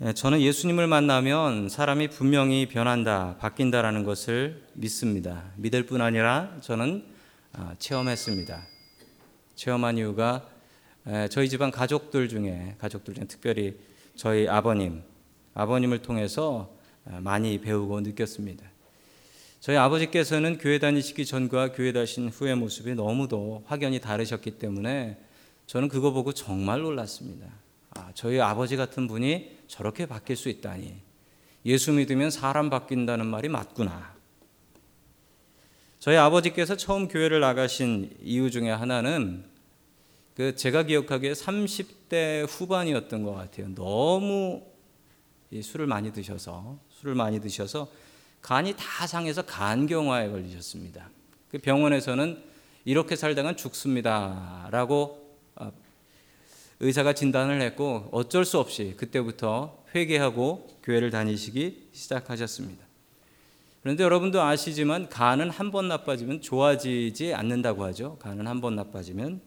예, 저는 예수님을 만나면 사람이 분명히 변한다, 바뀐다라는 것을 믿습니다. 믿을 뿐 아니라 저는 아, 체험했습니다. 체험한 이유가 예, 저희 집안 가족들 중에 가족들 중에 특별히 저희 아버님, 아버님을 통해서 아, 많이 배우고 느꼈습니다. 저희 아버지께서는 교회 다니시기 전과 교회 다신 후의 모습이 너무도 확연히 다르셨기 때문에 저는 그거 보고 정말 놀랐습니다. 아, 저희 아버지 같은 분이 저렇게 바뀔 수 있다니. 예수 믿으면 사람 바뀐다는 말이 맞구나. 저희 아버지께서 처음 교회를 나가신 이유 중에 하나는 그 제가 기억하기에 30대 후반이었던 것 같아요. 너무 술을 많이 드셔서 술을 많이 드셔서 간이 다 상해서 간경화에 걸리셨습니다. 그 병원에서는 이렇게 살다간 죽습니다라고 아, 의사가 진단을 했고 어쩔 수 없이 그때부터 회개하고 교회를 다니시기 시작하셨습니다. 그런데 여러분도 아시지만 간은 한 번 나빠지면 좋아지지 않는다고 하죠. 간은 한 번 나빠지면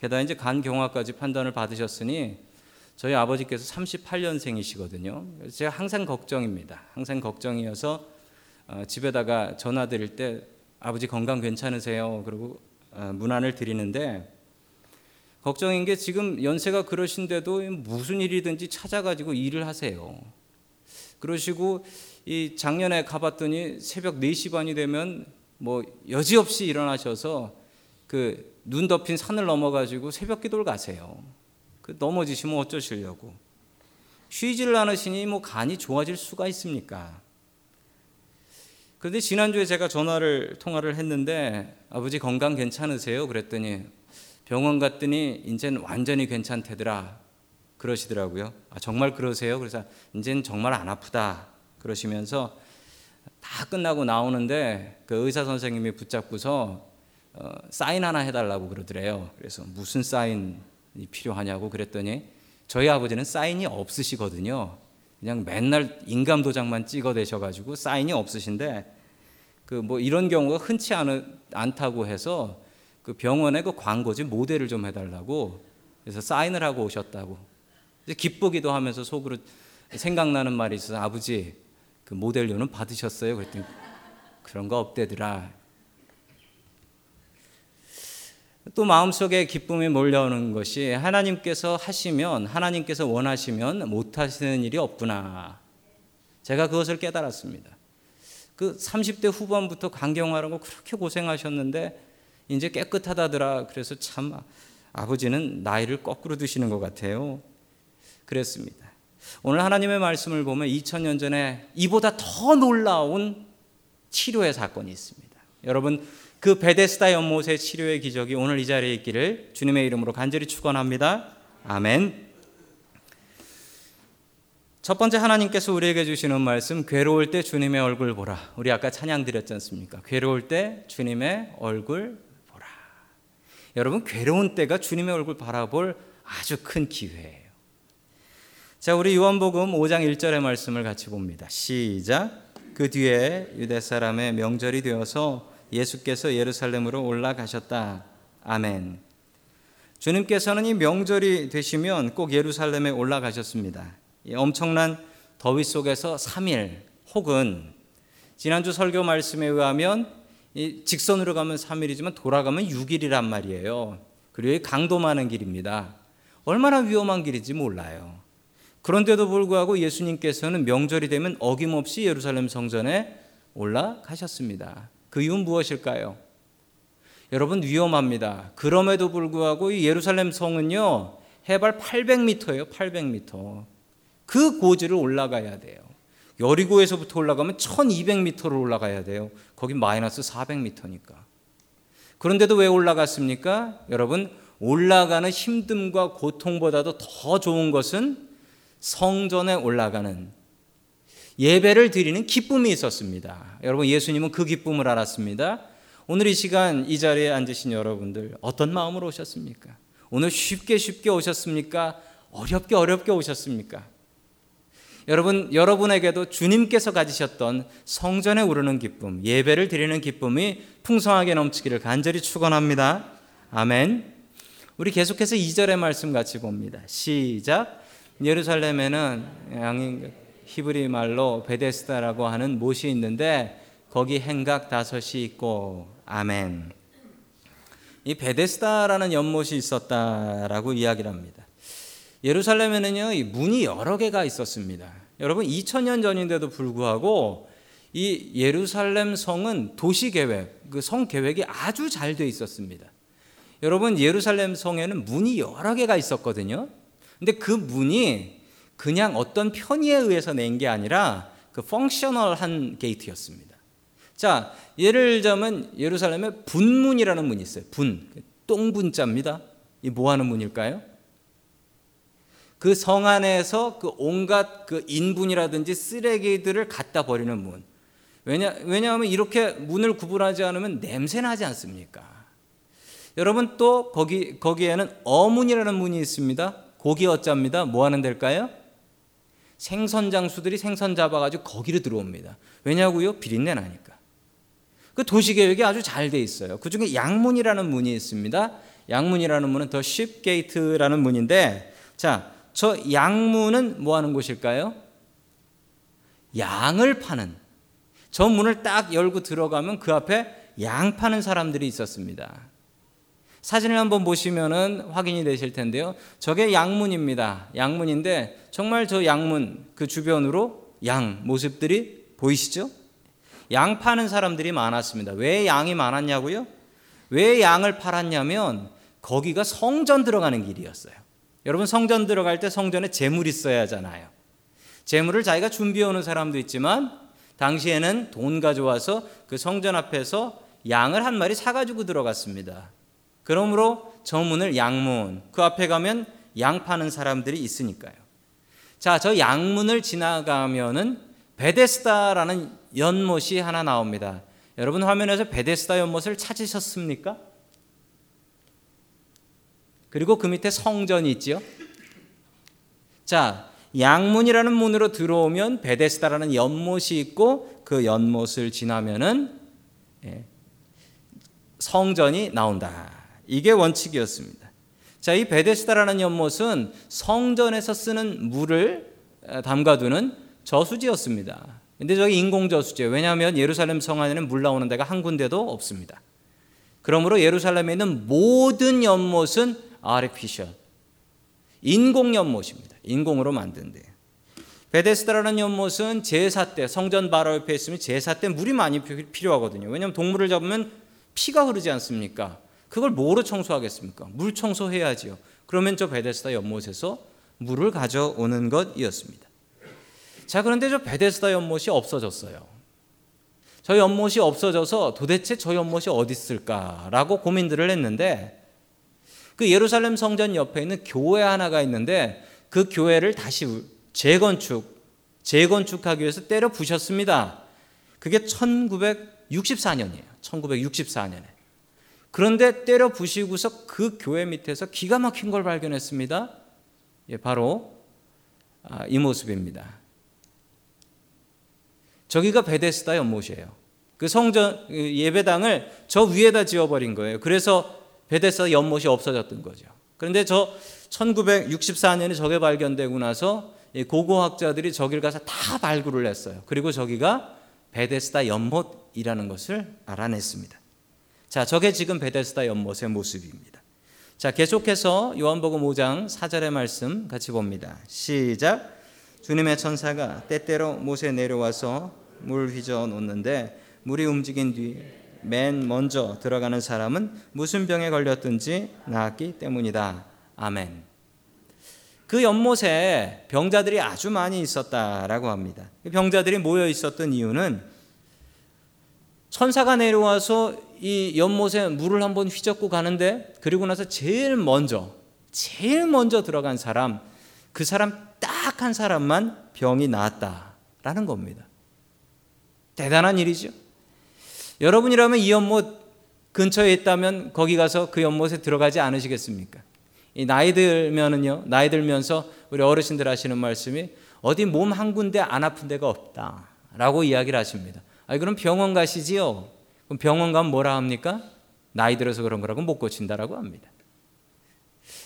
게다가 이제 간 경화까지 판단을 받으셨으니 저희 아버지께서 38년생이시거든요. 제가 항상 걱정입니다. 항상 걱정이어서 어, 집에다가 전화 드릴 때 아버지 건강 괜찮으세요? 그리고 어, 문안을 드리는데 걱정인 게 지금 연세가 그러신데도 무슨 일이든지 찾아가지고 일을 하세요. 그러시고 이 작년에 가봤더니 새벽 4시 반이 되면 뭐 여지없이 일어나셔서 그 눈 덮인 산을 넘어가지고 새벽 기도를 가세요. 그 넘어지시면 어쩌시려고. 쉬지를 않으시니 뭐 간이 좋아질 수가 있습니까? 그런데 지난주에 제가 전화를 통화를 했는데 아버지 건강 괜찮으세요? 그랬더니 병원 갔더니 이제는 완전히 괜찮대더라 그러시더라고요. 아, 정말 그러세요? 그래서 이제는 정말 안 아프다 그러시면서 다 끝나고 나오는데 그 의사 선생님이 붙잡고서 어, 사인 하나 해달라고 그러더래요. 그래서 무슨 사인이 필요하냐고 그랬더니 저희 아버지는 사인이 없으시거든요. 그냥 맨날 인감 도장만 찍어대셔가지고 사인이 없으신데 그 뭐 이런 경우가 흔치 않, 않다고 해서 그 병원에 그 광고지 모델을 좀 해달라고 그래서 사인을 하고 오셨다고 기쁘기도 하면서 속으로 생각나는 말이 있어서 아버지 그 모델료는 받으셨어요? 그랬더니 그런 거 없대더라. 또 마음속에 기쁨이 몰려오는 것이 하나님께서 하시면 하나님께서 원하시면 못 하시는 일이 없구나. 제가 그것을 깨달았습니다. 그 30대 후반부터 강경하라고 그렇게 고생하셨는데 이제 깨끗하다더라. 그래서 참 아버지는 나이를 거꾸로 드시는 것 같아요. 그랬습니다. 오늘 하나님의 말씀을 보면 2000년 전에 이보다 더 놀라운 치료의 사건이 있습니다. 여러분 그 베데스다 연못의 치료의 기적이 오늘 이 자리에 있기를 주님의 이름으로 간절히 축원합니다. 아멘. 첫 번째 하나님께서 우리에게 주시는 말씀 괴로울 때 주님의 얼굴 보라. 우리 아까 찬양 드렸지 않습니까? 괴로울 때 주님의 얼굴. 여러분 괴로운 때가 주님의 얼굴 바라볼 아주 큰 기회예요. 자, 우리 요한복음 5장 1절의 말씀을 같이 봅니다. 시작. 그 뒤에 유대 사람의 명절이 되어서 예수께서 예루살렘으로 올라가셨다. 아멘. 주님께서는 이 명절이 되시면 꼭 예루살렘에 올라가셨습니다. 엄청난 더위 속에서 3일 혹은 지난주 설교 말씀에 의하면 직선으로 가면 3일이지만 돌아가면 6일이란 말이에요. 그리고 강도 많은 길입니다. 얼마나 위험한 길인지 몰라요. 그런데도 불구하고 예수님께서는 명절이 되면 어김없이 예루살렘 성전에 올라가셨습니다. 그 이유는 무엇일까요? 여러분 위험합니다. 그럼에도 불구하고 이 예루살렘 성은요 해발 800m예요. 800m. 그 고지를 올라가야 돼요. 여리고에서부터 올라가면 1200m를 올라가야 돼요. 거기 마이너스 400m니까. 그런데도 왜 올라갔습니까? 여러분, 올라가는 힘듦과 고통보다도 더 좋은 것은 성전에 올라가는 예배를 드리는 기쁨이 있었습니다. 여러분, 예수님은 그 기쁨을 알았습니다. 오늘 이 시간 이 자리에 앉으신 여러분들 어떤 마음으로 오셨습니까? 오늘 쉽게 쉽게 오셨습니까? 어렵게 어렵게 오셨습니까? 여러분, 여러분에게도 주님께서 가지셨던 성전에 오르는 기쁨, 예배를 드리는 기쁨이 풍성하게 넘치기를 간절히 축원합니다. 아멘. 우리 계속해서 2절의 말씀 같이 봅니다. 시작. 예루살렘에는 양인 히브리 말로 베데스다라고 하는 못이 있는데 거기 행각 다섯이 있고 아멘. 이 베데스다라는 연못이 있었다라고 이야기를 합니다. 예루살렘에는요, 이 문이 여러 개가 있었습니다. 여러분 2000년 전인데도 불구하고 이 예루살렘 성은 도시 계획, 그 성 계획이 아주 잘 돼 있었습니다. 여러분 예루살렘 성에는 문이 여러 개가 있었거든요. 근데 그 문이 그냥 어떤 편의에 의해서 낸 게 아니라 그 펑셔널한 게이트였습니다. 자, 예를 들자면 예루살렘에 분문이라는 문이 있어요. 분. 똥분자입니다. 이 뭐 하는 문일까요? 그 성 안에서 그 온갖 그 인분이라든지 쓰레기들을 갖다 버리는 문. 왜냐, 왜냐하면 이렇게 문을 구분하지 않으면 냄새 나지 않습니까? 여러분 또 거기, 거기에는 어문이라는 문이 있습니다. 고기 어자입니다. 뭐 하는 데일까요? 생선 장수들이 생선 잡아가지고 거기로 들어옵니다. 왜냐고요? 비린내 나니까. 그 도시 계획이 아주 잘 돼 있어요. 그 중에 양문이라는 문이 있습니다. 양문이라는 문은 더 쉽게이트라는 문인데, 자, 저 양문은 뭐 하는 곳일까요? 양을 파는. 저 문을 딱 열고 들어가면 그 앞에 양 파는 사람들이 있었습니다. 사진을 한번 보시면은 확인이 되실 텐데요. 저게 양문입니다. 양문인데 정말 저 양문 그 주변으로 양 모습들이 보이시죠? 양 파는 사람들이 많았습니다. 왜 양이 많았냐고요? 왜 양을 팔았냐면 거기가 성전 들어가는 길이었어요. 여러분 성전 들어갈 때 성전에 재물이 있어야 하잖아요. 재물을 자기가 준비해 오는 사람도 있지만 당시에는 돈 가져와서 그 성전 앞에서 양을 한 마리 사가지고 들어갔습니다. 그러므로 저 문을 양문, 그 앞에 가면 양 파는 사람들이 있으니까요. 자, 저 양문을 지나가면은 베데스다라는 연못이 하나 나옵니다. 여러분 화면에서 베데스다 연못을 찾으셨습니까? 그리고 그 밑에 성전이 있지요. 자, 양문이라는 문으로 들어오면 베데스다라는 연못이 있고 그 연못을 지나면은 예, 성전이 나온다. 이게 원칙이었습니다. 자, 이 베데스다라는 연못은 성전에서 쓰는 물을 담가두는 저수지였습니다. 근데 저기 인공 저수지예요. 왜냐하면 예루살렘 성 안에는 물 나오는 데가 한 군데도 없습니다. 그러므로 예루살렘에 있는 모든 연못은 아르피셜 인공 연못입니다. 인공으로 만든 데. 베데스다라는 연못은 제사 때 성전 바로 옆에 있으면 제사 때 물이 많이 필요하거든요. 왜냐하면 동물을 잡으면 피가 흐르지 않습니까? 그걸 뭐로 청소하겠습니까? 물 청소해야지요. 그러면 저 베데스다 연못에서 물을 가져오는 것이었습니다. 자, 그런데 저 베데스다 연못이 없어졌어요. 저 연못이 없어져서 도대체 저 연못이 어디 있을까라고 고민들을 했는데 그 예루살렘 성전 옆에 있는 교회 하나가 있는데 그 교회를 다시 재건축, 재건축하기 위해서 때려 부셨습니다. 그게 1964년이에요. 1964년에. 그런데 때려 부시고서 그 교회 밑에서 기가 막힌 걸 발견했습니다. 예, 바로 아, 이 모습입니다. 저기가 베데스다 연못이에요. 그 성전 그 예배당을 저 위에다 지어버린 거예요. 그래서 베데스다 연못이 없어졌던 거죠. 그런데 저 1964년에 저게 발견되고 나서 고고학자들이 저길 가서 다 발굴을 했어요. 그리고 저기가 베데스다 연못이라는 것을 알아냈습니다. 자, 저게 지금 베데스다 연못의 모습입니다. 자, 계속해서 요한복음 5장 4절의 말씀 같이 봅니다. 시작. 주님의 천사가 때때로 못에 내려와서 물 휘저 놓는데 물이 움직인 뒤 맨 먼저 들어가는 사람은 무슨 병에 걸렸든지 나았기 때문이다. 아멘. 그 연못에 병자들이 아주 많이 있었다라고 합니다. 병자들이 모여 있었던 이유는 천사가 내려와서 이 연못에 물을 한번 휘젓고 가는데 그리고 나서 제일 먼저 제일 먼저 들어간 사람 그 사람 딱 한 사람만 병이 나았다라는 겁니다. 대단한 일이죠. 여러분이라면 이 연못 근처에 있다면 거기 가서 그 연못에 들어가지 않으시겠습니까? 이 나이 들면은요, 나이 들면서 우리 어르신들 하시는 말씀이 어디 몸 한 군데 안 아픈 데가 없다 라고 이야기를 하십니다. 아, 그럼 병원 가시지요. 그럼 병원 가면 뭐라 합니까? 나이 들어서 그런 거라고 못 고친다라고 합니다.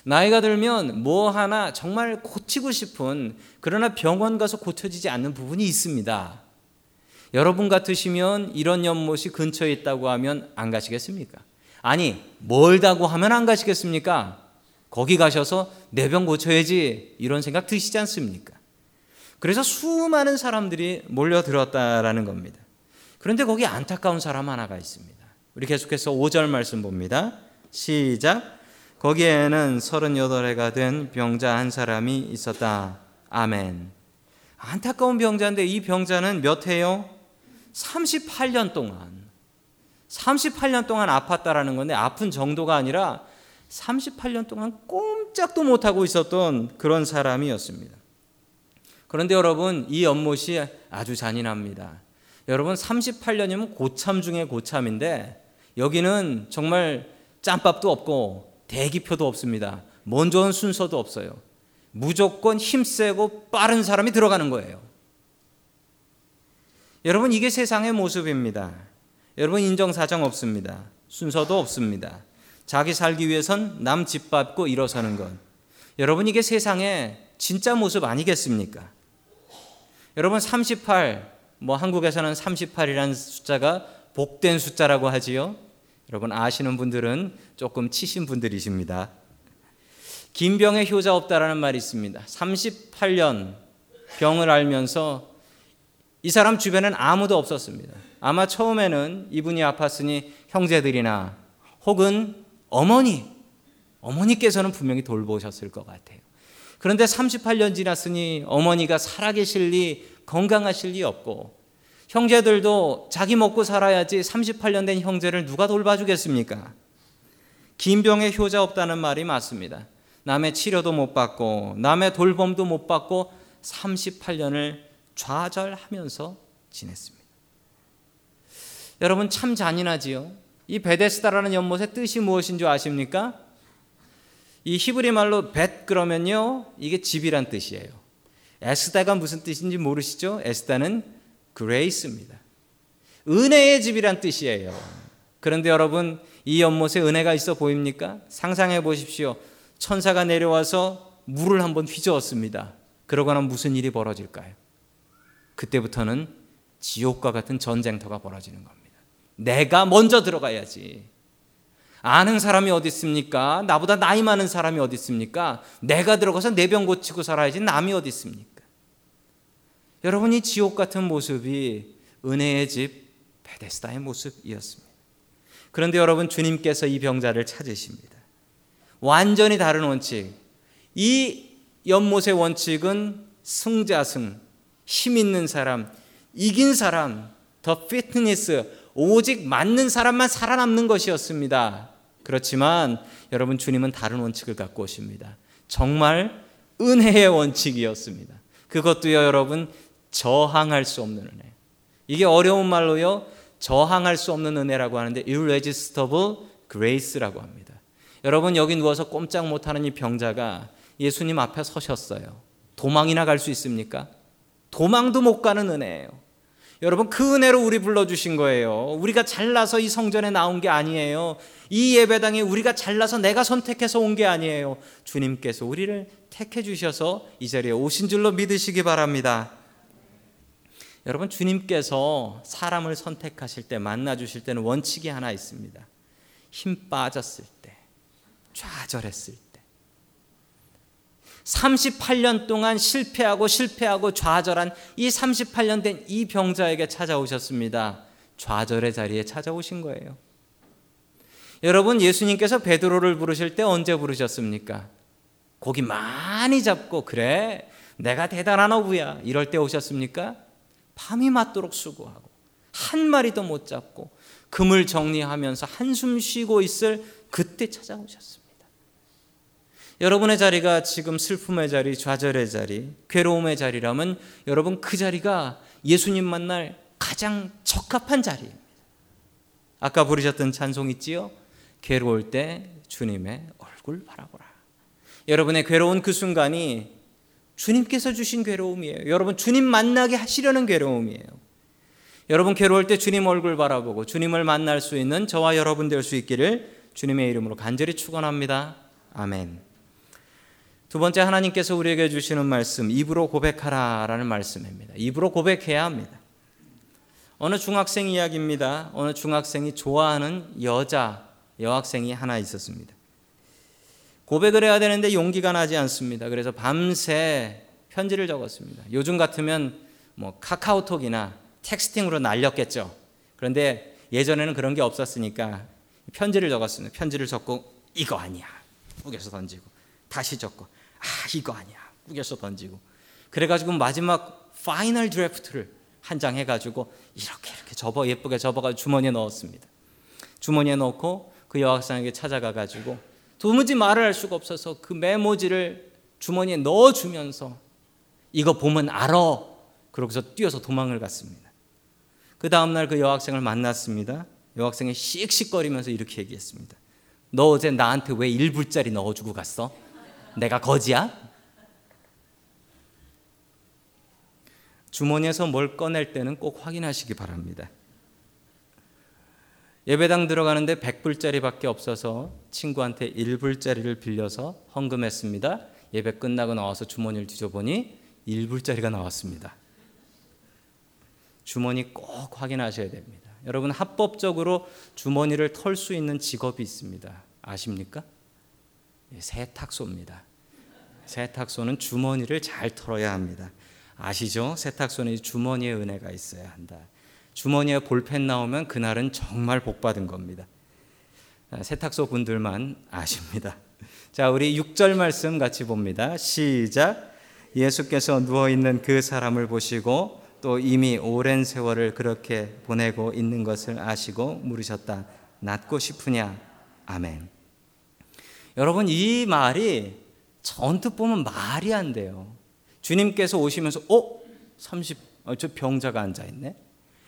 나이가 들면 뭐 하나 정말 고치고 싶은 그러나 병원 가서 고쳐지지 않는 부분이 있습니다. 여러분 같으시면 이런 연못이 근처에 있다고 하면 안 가시겠습니까? 아니, 멀다고 하면 안 가시겠습니까? 거기 가셔서 내 병 고쳐야지 이런 생각 드시지 않습니까? 그래서 수많은 사람들이 몰려들었다라는 겁니다. 그런데 거기 안타까운 사람 하나가 있습니다. 우리 계속해서 5절 말씀 봅니다. 시작. 거기에는 38해가 된 병자 한 사람이 있었다. 아멘. 안타까운 병자인데 이 병자는 몇 해요? 38년 동안 38년 동안 아팠다라는 건데 아픈 정도가 아니라 38년 동안 꼼짝도 못하고 있었던 그런 사람이었습니다. 그런데 여러분, 이 연못이 아주 잔인합니다. 여러분, 38년이면 고참 중에 고참인데 여기는 정말 짬밥도 없고 대기표도 없습니다. 먼저 온 순서도 없어요. 무조건 힘세고 빠른 사람이 들어가는 거예요. 여러분, 이게 세상의 모습입니다. 여러분, 인정사정 없습니다. 순서도 없습니다. 자기 살기 위해선 남집 밟고 일어서는 것. 여러분, 이게 세상의 진짜 모습 아니겠습니까? 여러분, 38, 뭐 한국에서는 38이라는 숫자가 복된 숫자라고 하지요. 여러분 아시는 분들은 조금 치신 분들이십니다. 긴 병에 효자 없다라는 말이 있습니다. 38년 병을 알면서 이 사람 주변엔 아무도 없었습니다. 아마 처음에는 이분이 아팠으니 형제들이나 혹은 어머니, 어머니께서는 분명히 돌보셨을 것 같아요. 그런데 38년 지났으니 어머니가 살아계실 리, 건강하실 리 없고 형제들도 자기 먹고 살아야지 38년 된 형제를 누가 돌봐주겠습니까? 긴 병에 효자 없다는 말이 맞습니다. 남의 치료도 못 받고 남의 돌봄도 못 받고 38년을 좌절하면서 지냈습니다. 여러분 참 잔인하지요. 이 베데스다라는 연못의 뜻이 무엇인 줄 아십니까? 이 히브리 말로 벳 그러면요 이게 집이란 뜻이에요. 에스다가 무슨 뜻인지 모르시죠? 에스다는 grace입니다. 은혜의 집이란 뜻이에요. 그런데 여러분 이 연못에 은혜가 있어 보입니까? 상상해 보십시오. 천사가 내려와서 물을 한번 휘저었습니다. 그러거나 무슨 일이 벌어질까요? 그때부터는 지옥과 같은 전쟁터가 벌어지는 겁니다. 내가 먼저 들어가야지. 아는 사람이 어디 있습니까? 나보다 나이 많은 사람이 어디 있습니까? 내가 들어가서 내 병 고치고 살아야지 남이 어디 있습니까? 여러분 이 지옥 같은 모습이 은혜의 집 베데스다의 모습이었습니다. 그런데 여러분 주님께서 이 병자를 찾으십니다. 완전히 다른 원칙. 이 연못의 원칙은 승자승, 힘 있는 사람, 이긴 사람, 더 피트니스, 오직 맞는 사람만 살아남는 것이었습니다. 그렇지만 여러분 주님은 다른 원칙을 갖고 오십니다. 정말 은혜의 원칙이었습니다. 그것도요 여러분 저항할 수 없는 은혜. 이게 어려운 말로요 저항할 수 없는 은혜라고 하는데 irresistible grace라고 합니다. 여러분 여기 누워서 꼼짝 못하는 이 병자가 예수님 앞에 서셨어요. 도망이나 갈 수 있습니까? 도망도 못 가는 은혜예요. 여러분 그 은혜로 우리 불러주신 거예요. 우리가 잘나서 이 성전에 나온 게 아니에요. 이 예배당에 우리가 잘나서 내가 선택해서 온 게 아니에요. 주님께서 우리를 택해 주셔서 이 자리에 오신 줄로 믿으시기 바랍니다. 여러분 주님께서 사람을 선택하실 때 만나 주실 때는 원칙이 하나 있습니다. 힘 빠졌을 때, 좌절했을 때 38년 동안 실패하고 실패하고 좌절한 이 38년 된 이 병자에게 찾아오셨습니다. 좌절의 자리에 찾아오신 거예요. 여러분 예수님께서 베드로를 부르실 때 언제 부르셨습니까? 고기 많이 잡고 그래 내가 대단한 어부야 이럴 때 오셨습니까? 밤이 맞도록 수고하고 한 마리도 못 잡고 금을 정리하면서 한숨 쉬고 있을 그때 찾아오셨습니다. 여러분의 자리가 지금 슬픔의 자리, 좌절의 자리, 괴로움의 자리라면 여러분 그 자리가 예수님 만날 가장 적합한 자리입니다. 아까 부르셨던 찬송 있지요? 괴로울 때 주님의 얼굴 바라보라. 여러분의 괴로운 그 순간이 주님께서 주신 괴로움이에요. 여러분 주님 만나게 하시려는 괴로움이에요. 여러분 괴로울 때 주님 얼굴 바라보고 주님을 만날 수 있는 저와 여러분 될 수 있기를 주님의 이름으로 간절히 축원합니다. 아멘. 두 번째 하나님께서 우리에게 주시는 말씀 입으로 고백하라라는 말씀입니다. 입으로 고백해야 합니다. 어느 중학생 이야기입니다. 어느 중학생이 좋아하는 여자 여학생이 하나 있었습니다. 고백을 해야 되는데 용기가 나지 않습니다. 그래서 밤새 편지를 적었습니다. 요즘 같으면 뭐 카카오톡이나 텍스팅으로 날렸겠죠. 그런데 예전에는 그런 게 없었으니까 편지를 적었습니다. 편지를 적고 이거 아니야. 구겨서 던지고 다시 적고 아 이거 아니야. 구겨서 던지고 그래가지고 마지막 final draft를 한 장 해가지고 이렇게 이렇게 접어 예쁘게 접어가 주머니에 넣었습니다. 주머니에 넣고 그 여학생에게 찾아가가지고 도무지 말을 할 수가 없어서 그 메모지를 주머니에 넣어주면서 이거 보면 알아. 그러고서 뛰어서 도망을 갔습니다. 그 다음날 그 여학생을 만났습니다. 여학생이 씩씩거리면서 이렇게 얘기했습니다. 너 어제 나한테 왜 1불짜리 넣어주고 갔어? 내가 거지야? 주머니에서 뭘 꺼낼 때는 꼭 확인하시기 바랍니다. 예배당 들어가는데 100불짜리밖에 없어서 친구한테 1불짜리를 빌려서 헌금했습니다. 예배 끝나고 나와서 주머니를 뒤져보니 1불짜리가 나왔습니다. 주머니 꼭 확인하셔야 됩니다. 여러분 합법적으로 주머니를 털 수 있는 직업이 있습니다. 아십니까? 예, 세탁소입니다. 세탁소는 주머니를 잘 털어야 합니다. 아시죠? 세탁소는 주머니에 은혜가 있어야 한다. 주머니에 볼펜 나오면 그날은 정말 복 받은 겁니다. 아, 세탁소 분들만 아십니다. 자, 우리 6절 말씀 같이 봅니다. 시작. 예수께서 누워 있는 그 사람을 보시고 또 이미 오랜 세월을 그렇게 보내고 있는 것을 아시고 물으셨다. 낫고 싶으냐? 아멘. 여러분 이 말이 전투 보면 말이 안 돼요. 주님께서 오시면서 어? 30, 어, 저 병자가 앉아 있네.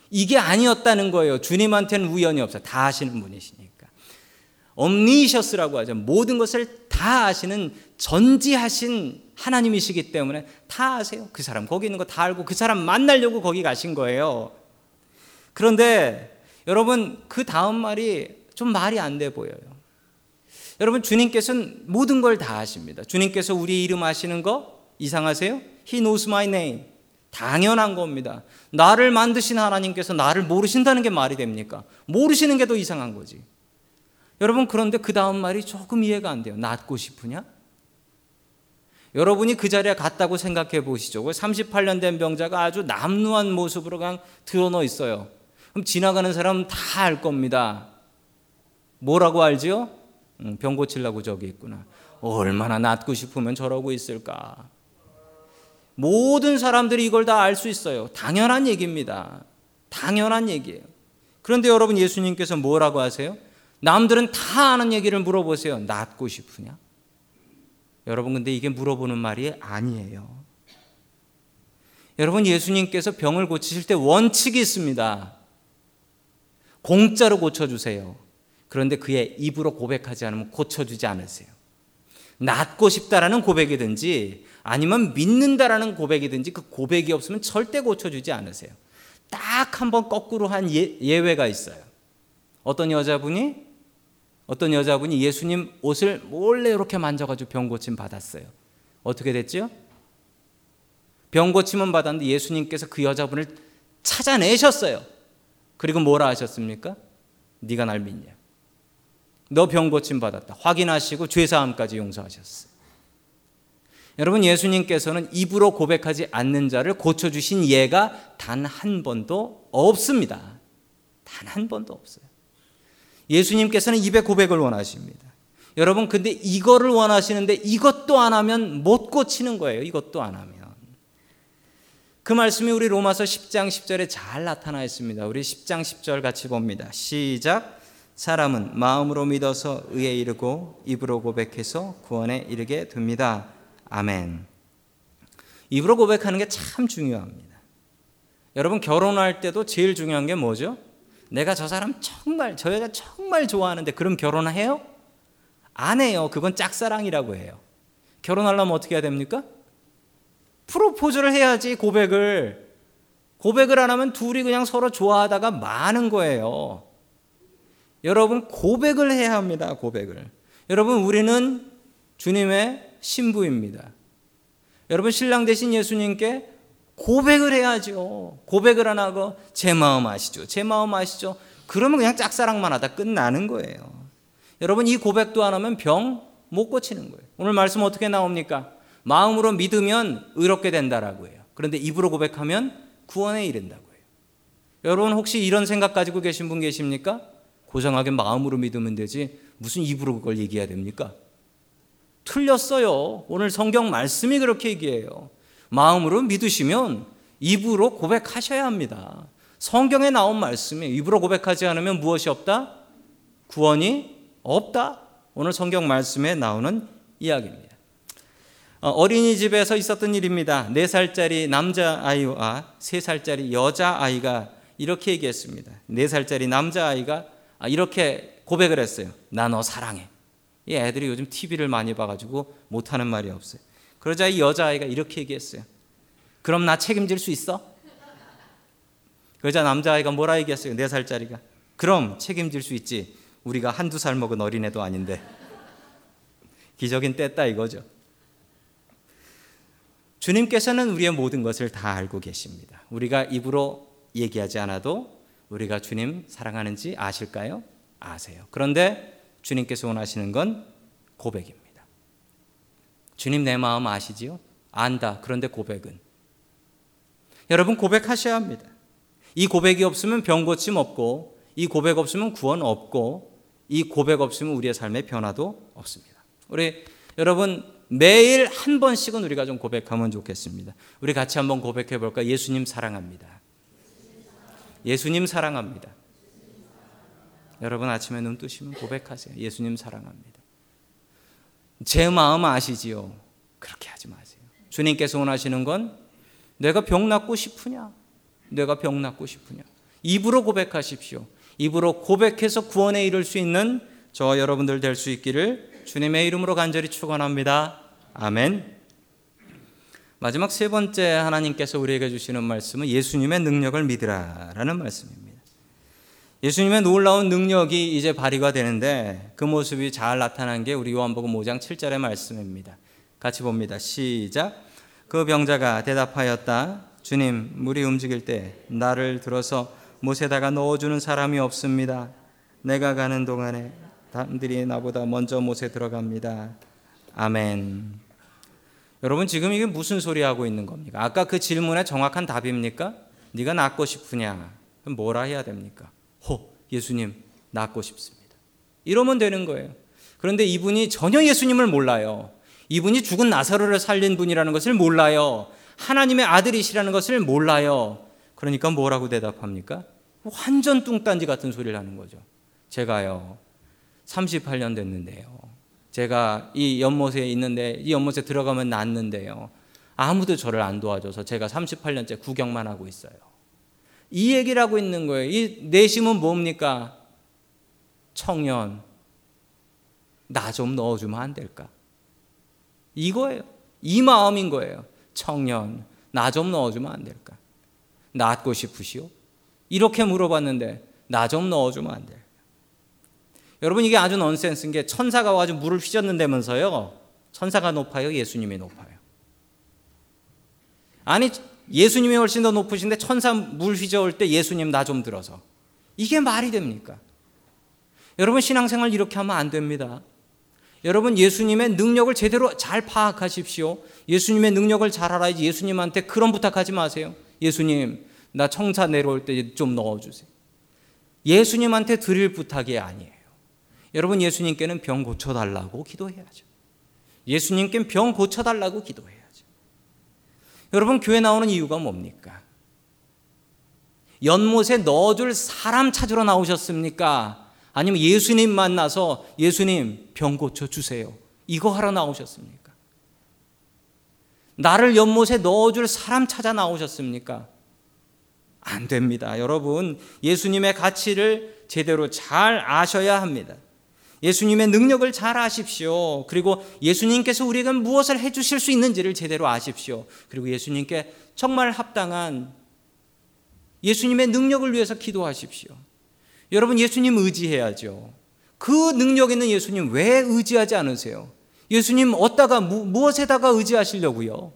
이게 아니었다는 거예요. 주님한테는 우연이 없어요. 다 아시는 분이시니까. 엄니셔스라고 하죠. 모든 것을 다 아시는 전지하신 하나님이시기 때문에 다 아세요. 그 사람 거기 있는 거 다 알고 그 사람 만나려고 거기 가신 거예요. 그런데 여러분 그 다음 말이 좀 말이 안 돼 보여요. 여러분 주님께서는 모든 걸 다 아십니다. 주님께서 우리 이름 아시는 거 이상하세요? He knows my name. 당연한 겁니다. 나를 만드신 하나님께서 나를 모르신다는 게 말이 됩니까? 모르시는 게 더 이상한 거지. 여러분 그런데 그 다음 말이 조금 이해가 안 돼요. 낫고 싶으냐? 여러분이 그 자리에 갔다고 생각해 보시죠. 38년 된 병자가 아주 남루한 모습으로 그냥 드러눠 있어요. 그럼 지나가는 사람은 다알 겁니다. 뭐라고 알지요? 병 고치려고 저기 있구나. 얼마나 낫고 싶으면 저러고 있을까. 모든 사람들이 이걸 다 알 수 있어요. 당연한 얘기입니다. 당연한 얘기예요. 그런데 여러분 예수님께서 뭐라고 하세요? 남들은 다 아는 얘기를 물어보세요. 낫고 싶으냐? 여러분 근데 이게 물어보는 말이 아니에요. 여러분 예수님께서 병을 고치실 때 원칙이 있습니다. 공짜로 고쳐주세요. 그런데 그의 입으로 고백하지 않으면 고쳐주지 않으세요. 낫고 싶다라는 고백이든지 아니면 믿는다라는 고백이든지 그 고백이 없으면 절대 고쳐주지 않으세요. 딱 한 번 거꾸로 한 예, 예외가 있어요. 어떤 여자분이 어떤 여자분이 예수님 옷을 몰래 이렇게 만져가지고 병 고침 받았어요. 어떻게 됐죠? 병 고침은 받았는데 예수님께서 그 여자분을 찾아내셨어요. 그리고 뭐라 하셨습니까? 네가 날 믿냐? 너 병 고침 받았다. 확인하시고 죄 사함까지 용서하셨어요. 여러분 예수님께서는 입으로 고백하지 않는 자를 고쳐 주신 예가 단 한 번도 없습니다. 단 한 번도 없어요. 예수님께서는 입의 고백을 원하십니다. 여러분, 근데 이거를 원하시는데 이것도 안 하면 못 고치는 거예요. 이것도 안 하면. 그 말씀이 우리 로마서 10장 10절에 잘 나타나 있습니다. 우리 10장 10절 같이 봅니다. 시작. 사람은 마음으로 믿어서 의에 이르고 입으로 고백해서 구원에 이르게 됩니다. 아멘. 입으로 고백하는 게 참 중요합니다. 여러분 결혼할 때도 제일 중요한 게 뭐죠? 내가 저 사람 정말 저 여자 정말 좋아하는데 그럼 결혼해요? 안 해요. 그건 짝사랑이라고 해요. 결혼하려면 어떻게 해야 됩니까? 프로포즈를 해야지 고백을 고백을 안 하면 둘이 그냥 서로 좋아하다가 많은 거예요. 여러분 고백을 해야 합니다. 고백을. 여러분 우리는 주님의 신부입니다. 여러분 신랑 대신 예수님께 고백을 해야죠. 고백을 안 하고 제 마음 아시죠? 제 마음 아시죠? 그러면 그냥 짝사랑만 하다 끝나는 거예요. 여러분 이 고백도 안 하면 병 못 고치는 거예요. 오늘 말씀 어떻게 나옵니까? 마음으로 믿으면 의롭게 된다라고 해요. 그런데 입으로 고백하면 구원에 이른다고 해요. 여러분 혹시 이런 생각 가지고 계신 분 계십니까? 고상하게 마음으로 믿으면 되지 무슨 입으로 그걸 얘기해야 됩니까? 틀렸어요. 오늘 성경 말씀이 그렇게 얘기해요. 마음으로 믿으시면 입으로 고백하셔야 합니다. 성경에 나온 말씀이 입으로 고백하지 않으면 무엇이 없다? 구원이 없다. 오늘 성경 말씀에 나오는 이야기입니다. 어, 어린이집에서 있었던 일입니다. 4살짜리 남자아이와 3살짜리 여자아이가 이렇게 얘기했습니다. 4살짜리 남자아이가 아, 이렇게 고백을 했어요. 나 너 사랑해. 이 애들이 요즘 TV를 많이 봐가지고 못하는 말이 없어요. 그러자 이 여자아이가 이렇게 얘기했어요. 그럼 나 책임질 수 있어? 그러자 남자아이가 뭐라 얘기했어요? 4살짜리가. 그럼 책임질 수 있지. 우리가 한두 살 먹은 어린애도 아닌데. 기적인 뗐다 이거죠. 주님께서는 우리의 모든 것을 다 알고 계십니다. 우리가 입으로 얘기하지 않아도 우리가 주님 사랑하는지 아실까요? 아세요. 그런데 주님께서 원하시는 건 고백입니다. 주님 내 마음 아시지요? 안다. 그런데 고백은 여러분 고백하셔야 합니다. 이 고백이 없으면 병 고침 없고 이 고백 없으면 구원 없고 이 고백 없으면 우리의 삶의 변화도 없습니다. 우리 여러분 매일 한 번씩은 우리가 좀 고백하면 좋겠습니다. 우리 같이 한번 고백해 볼까? 예수님 사랑합니다. 예수님 사랑합니다. 여러분 아침에 눈 뜨시면 고백하세요. 예수님 사랑합니다. 제 마음 아시지요? 그렇게 하지 마세요. 주님께서 원하시는 건 내가 병 낫고 싶으냐? 내가 병 낫고 싶으냐? 입으로 고백하십시오. 입으로 고백해서 구원에 이를 수 있는 저 여러분들 될 수 있기를 주님의 이름으로 간절히 축원합니다. 아멘. 마지막 세 번째 하나님께서 우리에게 주시는 말씀은 예수님의 능력을 믿으라라는 말씀입니다. 예수님의 놀라운 능력이 이제 발휘가 되는데 그 모습이 잘 나타난 게 우리 요한복음 5장 7절의 말씀입니다. 같이 봅니다. 시작. 그 병자가 대답하였다. 주님, 물이 움직일 때 나를 들어서 못에다가 넣어주는 사람이 없습니다. 내가 가는 동안에 남들이 나보다 먼저 못에 들어갑니다. 아멘. 여러분 지금 이게 무슨 소리 하고 있는 겁니까? 아까 그 질문에 정확한 답입니까? 네가 낫고 싶으냐? 그럼 뭐라 해야 됩니까? 호, 예수님 낫고 싶습니다. 이러면 되는 거예요. 그런데 이분이 전혀 예수님을 몰라요. 이분이 죽은 나사로를 살린 분이라는 것을 몰라요. 하나님의 아들이시라는 것을 몰라요. 그러니까 뭐라고 대답합니까? 완전 뚱딴지 같은 소리를 하는 거죠. 제가요, 38년 됐는데요. 제가 이 연못에 있는데, 이 연못에 들어가면 낫는데요. 아무도 저를 안 도와줘서 제가 38년째 구경만 하고 있어요. 이 얘기를 하고 있는 거예요. 이 내심은 뭡니까? 청년, 나 좀 넣어주면 안 될까? 이거예요. 이 마음인 거예요. 청년, 나 좀 넣어주면 안 될까? 낫고 싶으시오? 이렇게 물어봤는데 나 좀 넣어주면 안 돼. 여러분 이게 아주 넌센스인 게 천사가 와가지고 물을 휘젓는다면서요. 천사가 높아요, 예수님이 높아요. 아니 예수님이 훨씬 더 높으신데 천사 물 휘저을 때 예수님 나 좀 들어서 이게 말이 됩니까? 여러분 신앙생활 이렇게 하면 안 됩니다. 여러분 예수님의 능력을 제대로 잘 파악하십시오. 예수님의 능력을 잘 알아야지 예수님한테 그런 부탁하지 마세요. 예수님 나 청사 내려올 때 좀 넣어주세요. 예수님한테 드릴 부탁이 아니에요. 여러분 예수님께는 병 고쳐달라고 기도해야죠. 예수님께 병 고쳐달라고 기도해야죠. 여러분 교회 나오는 이유가 뭡니까? 연못에 넣어줄 사람 찾으러 나오셨습니까? 아니면 예수님 만나서 예수님 병 고쳐 주세요. 이거 하러 나오셨습니까? 나를 연못에 넣어줄 사람 찾아 나오셨습니까? 안 됩니다. 여러분, 예수님의 가치를 제대로 잘 아셔야 합니다. 예수님의 능력을 잘 아십시오. 그리고 예수님께서 우리에게 무엇을 해주실 수 있는지를 제대로 아십시오. 그리고 예수님께 정말 합당한 예수님의 능력을 위해서 기도하십시오. 여러분, 예수님 의지해야죠. 그 능력 있는 예수님 왜 의지하지 않으세요? 예수님 어디다가 무엇에다가 의지하시려고요?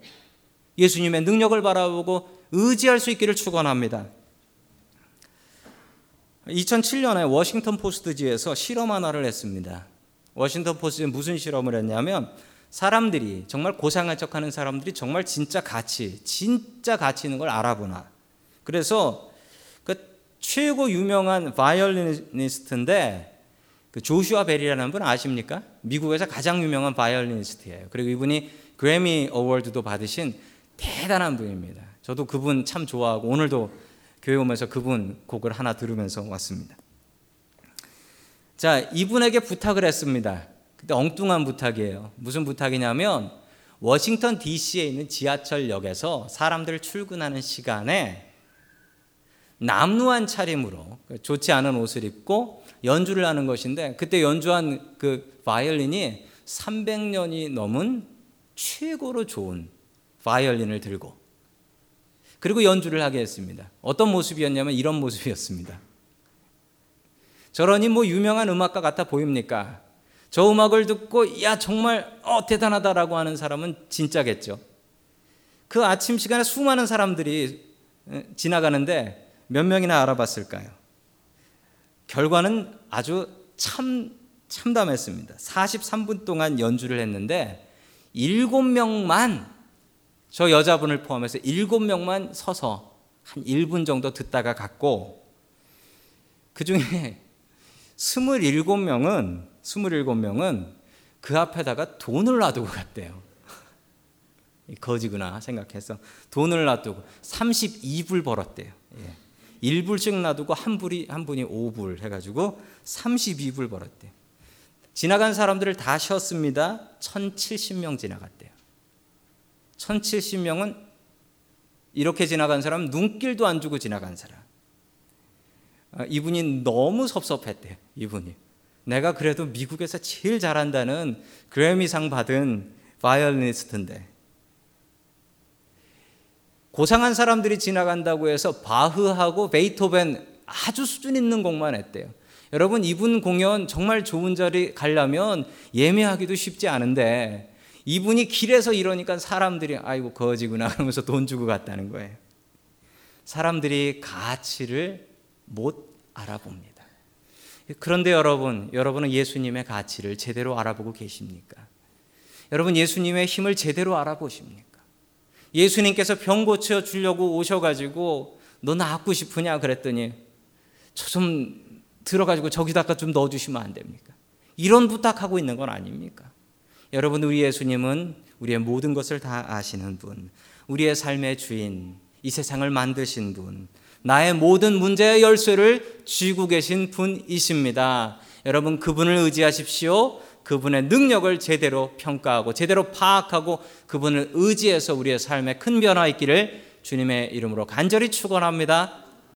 예수님의 능력을 바라보고 의지할 수 있기를 축원합니다. 2007년에 워싱턴 포스트지에서 실험 하나를 했습니다. 워싱턴 포스트는 무슨 실험을 했냐면 사람들이 정말 고상한 척하는 사람들이 정말 진짜 가치, 진짜 가치 있는 걸 알아보나. 그래서 그 최고 유명한 바이올리니스트인데 그 조슈아 벨이라는 분 아십니까? 미국에서 가장 유명한 바이올리니스트예요. 그리고 이분이 그래미 어워드도 받으신 대단한 분입니다. 저도 그분 참 좋아하고 오늘도 교회 오면서 그분 곡을 하나 들으면서 왔습니다. 자, 이분에게 부탁을 했습니다. 근데 엉뚱한 부탁이에요. 무슨 부탁이냐면 워싱턴 DC에 있는 지하철역에서 사람들 출근하는 시간에 남루한 차림으로 좋지 않은 옷을 입고 연주를 하는 것인데 그때 연주한 그 바이올린이 300년이 넘은 최고로 좋은 바이올린을 들고 그리고 연주를 하게 했습니다. 어떤 모습이었냐면 이런 모습이었습니다. 저러니 뭐 유명한 음악가 같아 보입니까? 저 음악을 듣고 야 정말 어 대단하다라고 하는 사람은 진짜겠죠. 그 아침 시간에 수많은 사람들이 지나가는데 몇 명이나 알아봤을까요? 결과는 아주 참 참담했습니다. 43분 동안 연주를 했는데 7명만 저 여자분을 포함해서 7명만 서서 한 1분 정도 듣다가 갔고 그 중에 27명은 27명은 그 앞에다가 돈을 놔두고 갔대요. 거지구나 생각해서 돈을 놔두고 32불 벌었대요. 예. 1불씩 놔두고 한 불이 한 분이 5불 해 가지고 32불 벌었대요. 지나간 사람들을 다 쉬었습니다. 1070명 지나갔대요. 1070명은 이렇게 지나간 사람 눈길도 안 주고 지나간 사람. 아, 이분이 너무 섭섭했대요. 이분이. 내가 그래도 미국에서 제일 잘한다는 그래미상 받은 바이올리니스트인데 고상한 사람들이 지나간다고 해서 바흐하고 베이토벤 아주 수준 있는 곡만 했대요. 여러분 이분 공연 정말 좋은 자리 가려면 예매하기도 쉽지 않은데 이분이 길에서 이러니까 사람들이 아이고 거지구나 하면서 돈 주고 갔다는 거예요. 사람들이 가치를 못 알아봅니다. 그런데 여러분, 여러분은 예수님의 가치를 제대로 알아보고 계십니까? 여러분 예수님의 힘을 제대로 알아보십니까? 예수님께서 병 고쳐 주려고 오셔가지고 너 낫고 싶으냐 그랬더니 저 좀 들어가지고 저기다가 좀 넣어주시면 안 됩니까? 이런 부탁하고 있는 건 아닙니까? 여러분 우리 예수님은 우리의 모든 것을 다 아시는 분, 우리의 삶의 주인, 이 세상을 만드신 분, 나의 모든 문제의 열쇠를 쥐고 계신 분이십니다. 여러분 그분을 의지하십시오. 그분의 능력을 제대로 평가하고 제대로 파악하고 그분을 의지해서 우리의 삶에 큰 변화 있기를 주님의 이름으로 간절히 축원합니다.